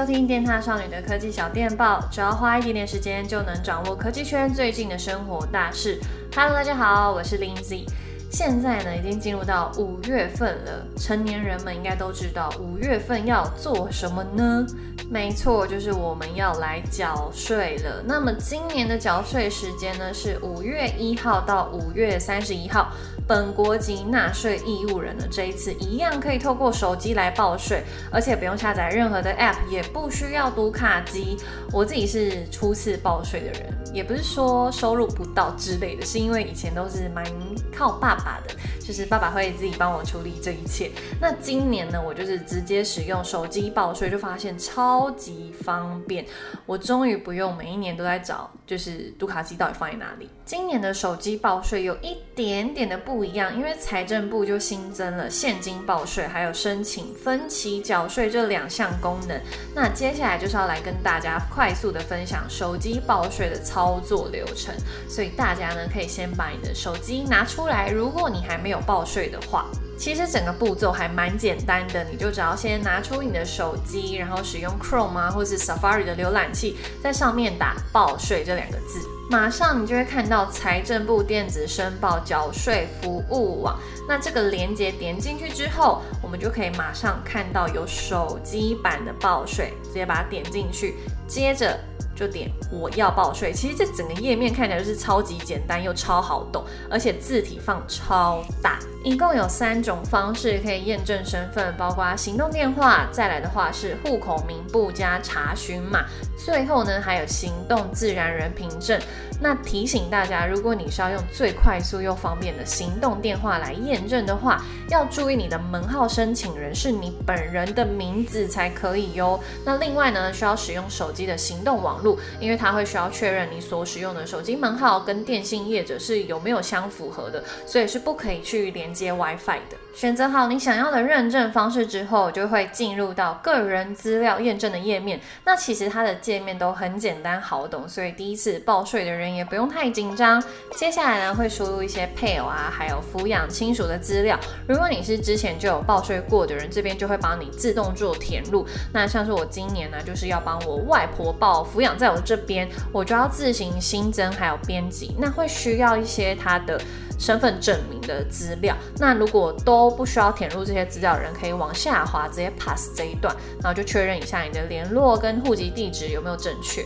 收听电踏少女的科技小电报，只要花一点点时间就能掌握科技圈最近的生活大事。Hello，大家好，我是 Lindsay。现在呢，已经进入到五月份了，成年人们应该都知道五月份要做什么呢？没错，就是我们要来缴税了。那么今年的缴税时间呢，是五月一号到五月三十一号。本国籍纳税义务人呢，这一次一样可以透过手机来报税，而且不用下载任何的 App，也不需要读卡机。我自己是初次报税的人，也不是说收入不到之类的，是因为以前都是蛮靠爸爸的，就是爸爸会自己帮我处理这一切。那今年呢，我就是直接使用手机报税，就发现超级方便。我终于不用每一年都在找，就是读卡机到底放在哪里。今年的手机报税有一点点的不一样，因为财政部就新增了现金报税，还有申请分期缴税这两项功能。那接下来就是要来跟大家快速的分享手机报税的操作流程。所以大家呢，可以先把你的手机拿出来，如果你还没有报税的话，其实整个步骤还蛮简单的，你就只要先拿出你的手机，然后使用 Chrome 啊，或是 Safari 的浏览器，在上面打报税这两个字。马上你就会看到财政部电子申报缴税服务网，那这个连接点进去之后，我们就可以马上看到有手机版的报税，直接把它点进去，接着就点我要报税。其实这整个页面看起来就是超级简单又超好懂，而且字体放超大。一共有三种方式可以验证身份，包括行动电话，再来的话是户口名簿加查询码，最后呢还有行动自然人凭证。那提醒大家，如果你是要用最快速又方便的行动电话来验证的话，要注意你的门号申请人是你本人的名字才可以哟。那另外呢，需要使用手机的行动网络，因为它会需要确认你所使用的手机门号跟电信业者是有没有相符合的，所以是不可以去连接 WiFi 的。选择好你想要的认证方式之后，就会进入到个人资料验证的页面。那其实它的界面都很简单好懂，所以第一次报税的人也不用太紧张。接下来呢，会输入一些配偶啊，还有抚养亲属的资料。如果你是之前就有报税过的人，这边就会帮你自动做填入。那像是我今年呢，就是要帮我外婆报抚养在我这边，我就要自行新增还有编辑。那会需要一些他的。身份证明的资料，那如果都不需要填入这些资料的人，可以往下滑，直接 pass 这一段，然后就确认一下你的联络跟户籍地址有没有正确。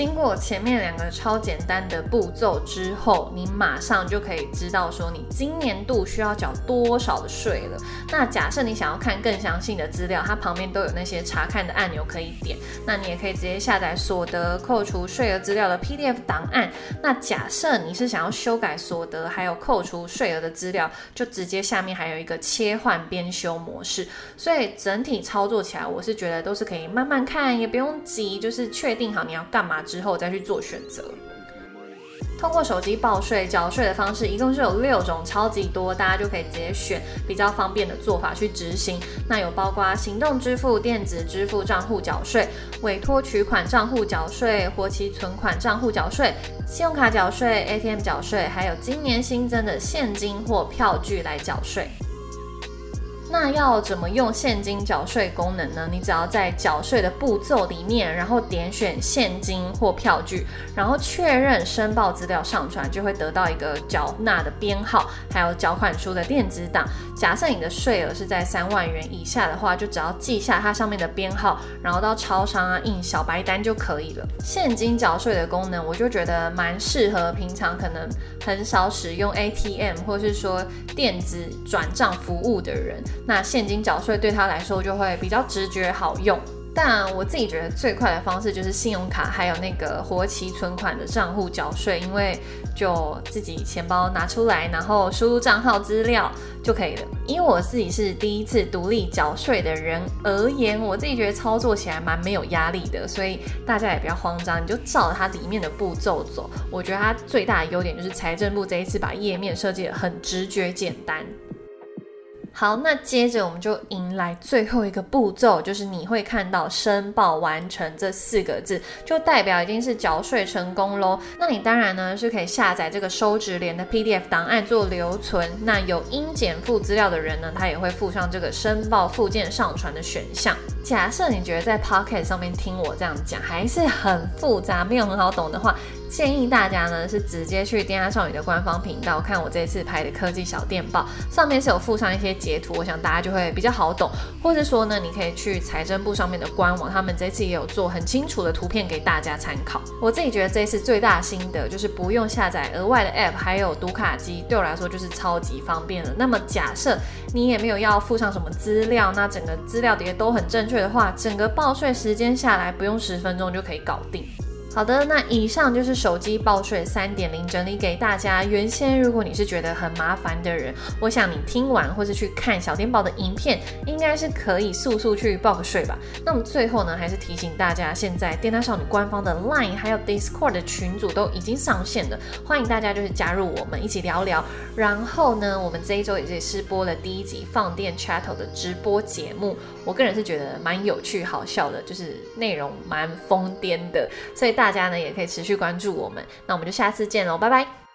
经过前面两个超简单的步骤之后，你马上就可以知道说你今年度需要缴多少的税了。那假设你想要看更详细的资料，它旁边都有那些查看的按钮可以点。那你也可以直接下载所得扣除税额资料的 PDF 档案。那假设你是想要修改所得还有扣除税额的资料，就直接下面还有一个切换编修模式。所以整体操作起来，我是觉得都是可以慢慢看，也不用急，就是确定好你要干嘛。之后再去做选择。通过手机报税缴税的方式，一共是有六种，超级多，大家就可以直接选比较方便的做法去执行。那有包括行动支付、电子支付账户缴税、委托取款账户缴税、活期存款账户缴税、信用卡缴税、ATM 缴税，还有今年新增的现金或票据来缴税。那要怎么用现金缴税功能呢？你只要在缴税的步骤里面，然后点选现金或票据，然后确认申报资料上传，就会得到一个缴纳的编号，还有缴款书的电子档。假设你的税额是在三万元以下的话，就只要记下它上面的编号，然后到超商啊印小白单就可以了。现金缴税的功能，我就觉得蛮适合平常可能很少使用 ATM 或是说电子转账服务的人。那现金缴税对他来说就会比较直觉好用，但我自己觉得最快的方式就是信用卡还有那个活期存款的账户缴税，因为就自己钱包拿出来，然后输入账号资料就可以了。因为我自己是第一次独立缴税的人而言，我自己觉得操作起来蛮没有压力的，所以大家也不要慌张，你就照它里面的步骤走。我觉得它最大的优点就是财政部这一次把页面设计得很直觉简单。好，那接着我们就迎来最后一个步骤，就是你会看到“申报完成”这四个字，就代表已经是缴税成功喽。那你当然呢是可以下载这个收执联的 PDF 档案做留存。那有应检附资料的人呢，他也会附上这个申报附件上传的选项。假设你觉得在 Pocket 上面听我这样讲还是很复杂，没有很好懂的话，建议大家呢是直接去电犽少女的官方频道看我这次拍的科技小电报，上面是有附上一些截图，我想大家就会比较好懂。或者说呢，你可以去财政部上面的官网，他们这次也有做很清楚的图片给大家参考。我自己觉得这次最大心得就是不用下载额外的 App，还有读卡机，对我来说就是超级方便了。那么假设你也没有要附上什么资料，那整个资料碟都很正确的话，整个报税时间下来不用十分钟就可以搞定。好的，那以上就是手机报税三点零整理给大家。原先如果你是觉得很麻烦的人，我想你听完或是去看小电报的影片，应该是可以速速去报个税吧。那么最后呢，还是提醒大家，现在电犽少女官方的 Line 还有 Discord 的群组都已经上线了，欢迎大家就是加入我们一起聊聊。然后呢，我们这一周也是试播了第一集放电 Chattel 的直播节目，我个人是觉得蛮有趣好笑的，就是内容蛮疯癫的，所以。大家呢也可以持续关注我们，那我们就下次见喽，拜拜。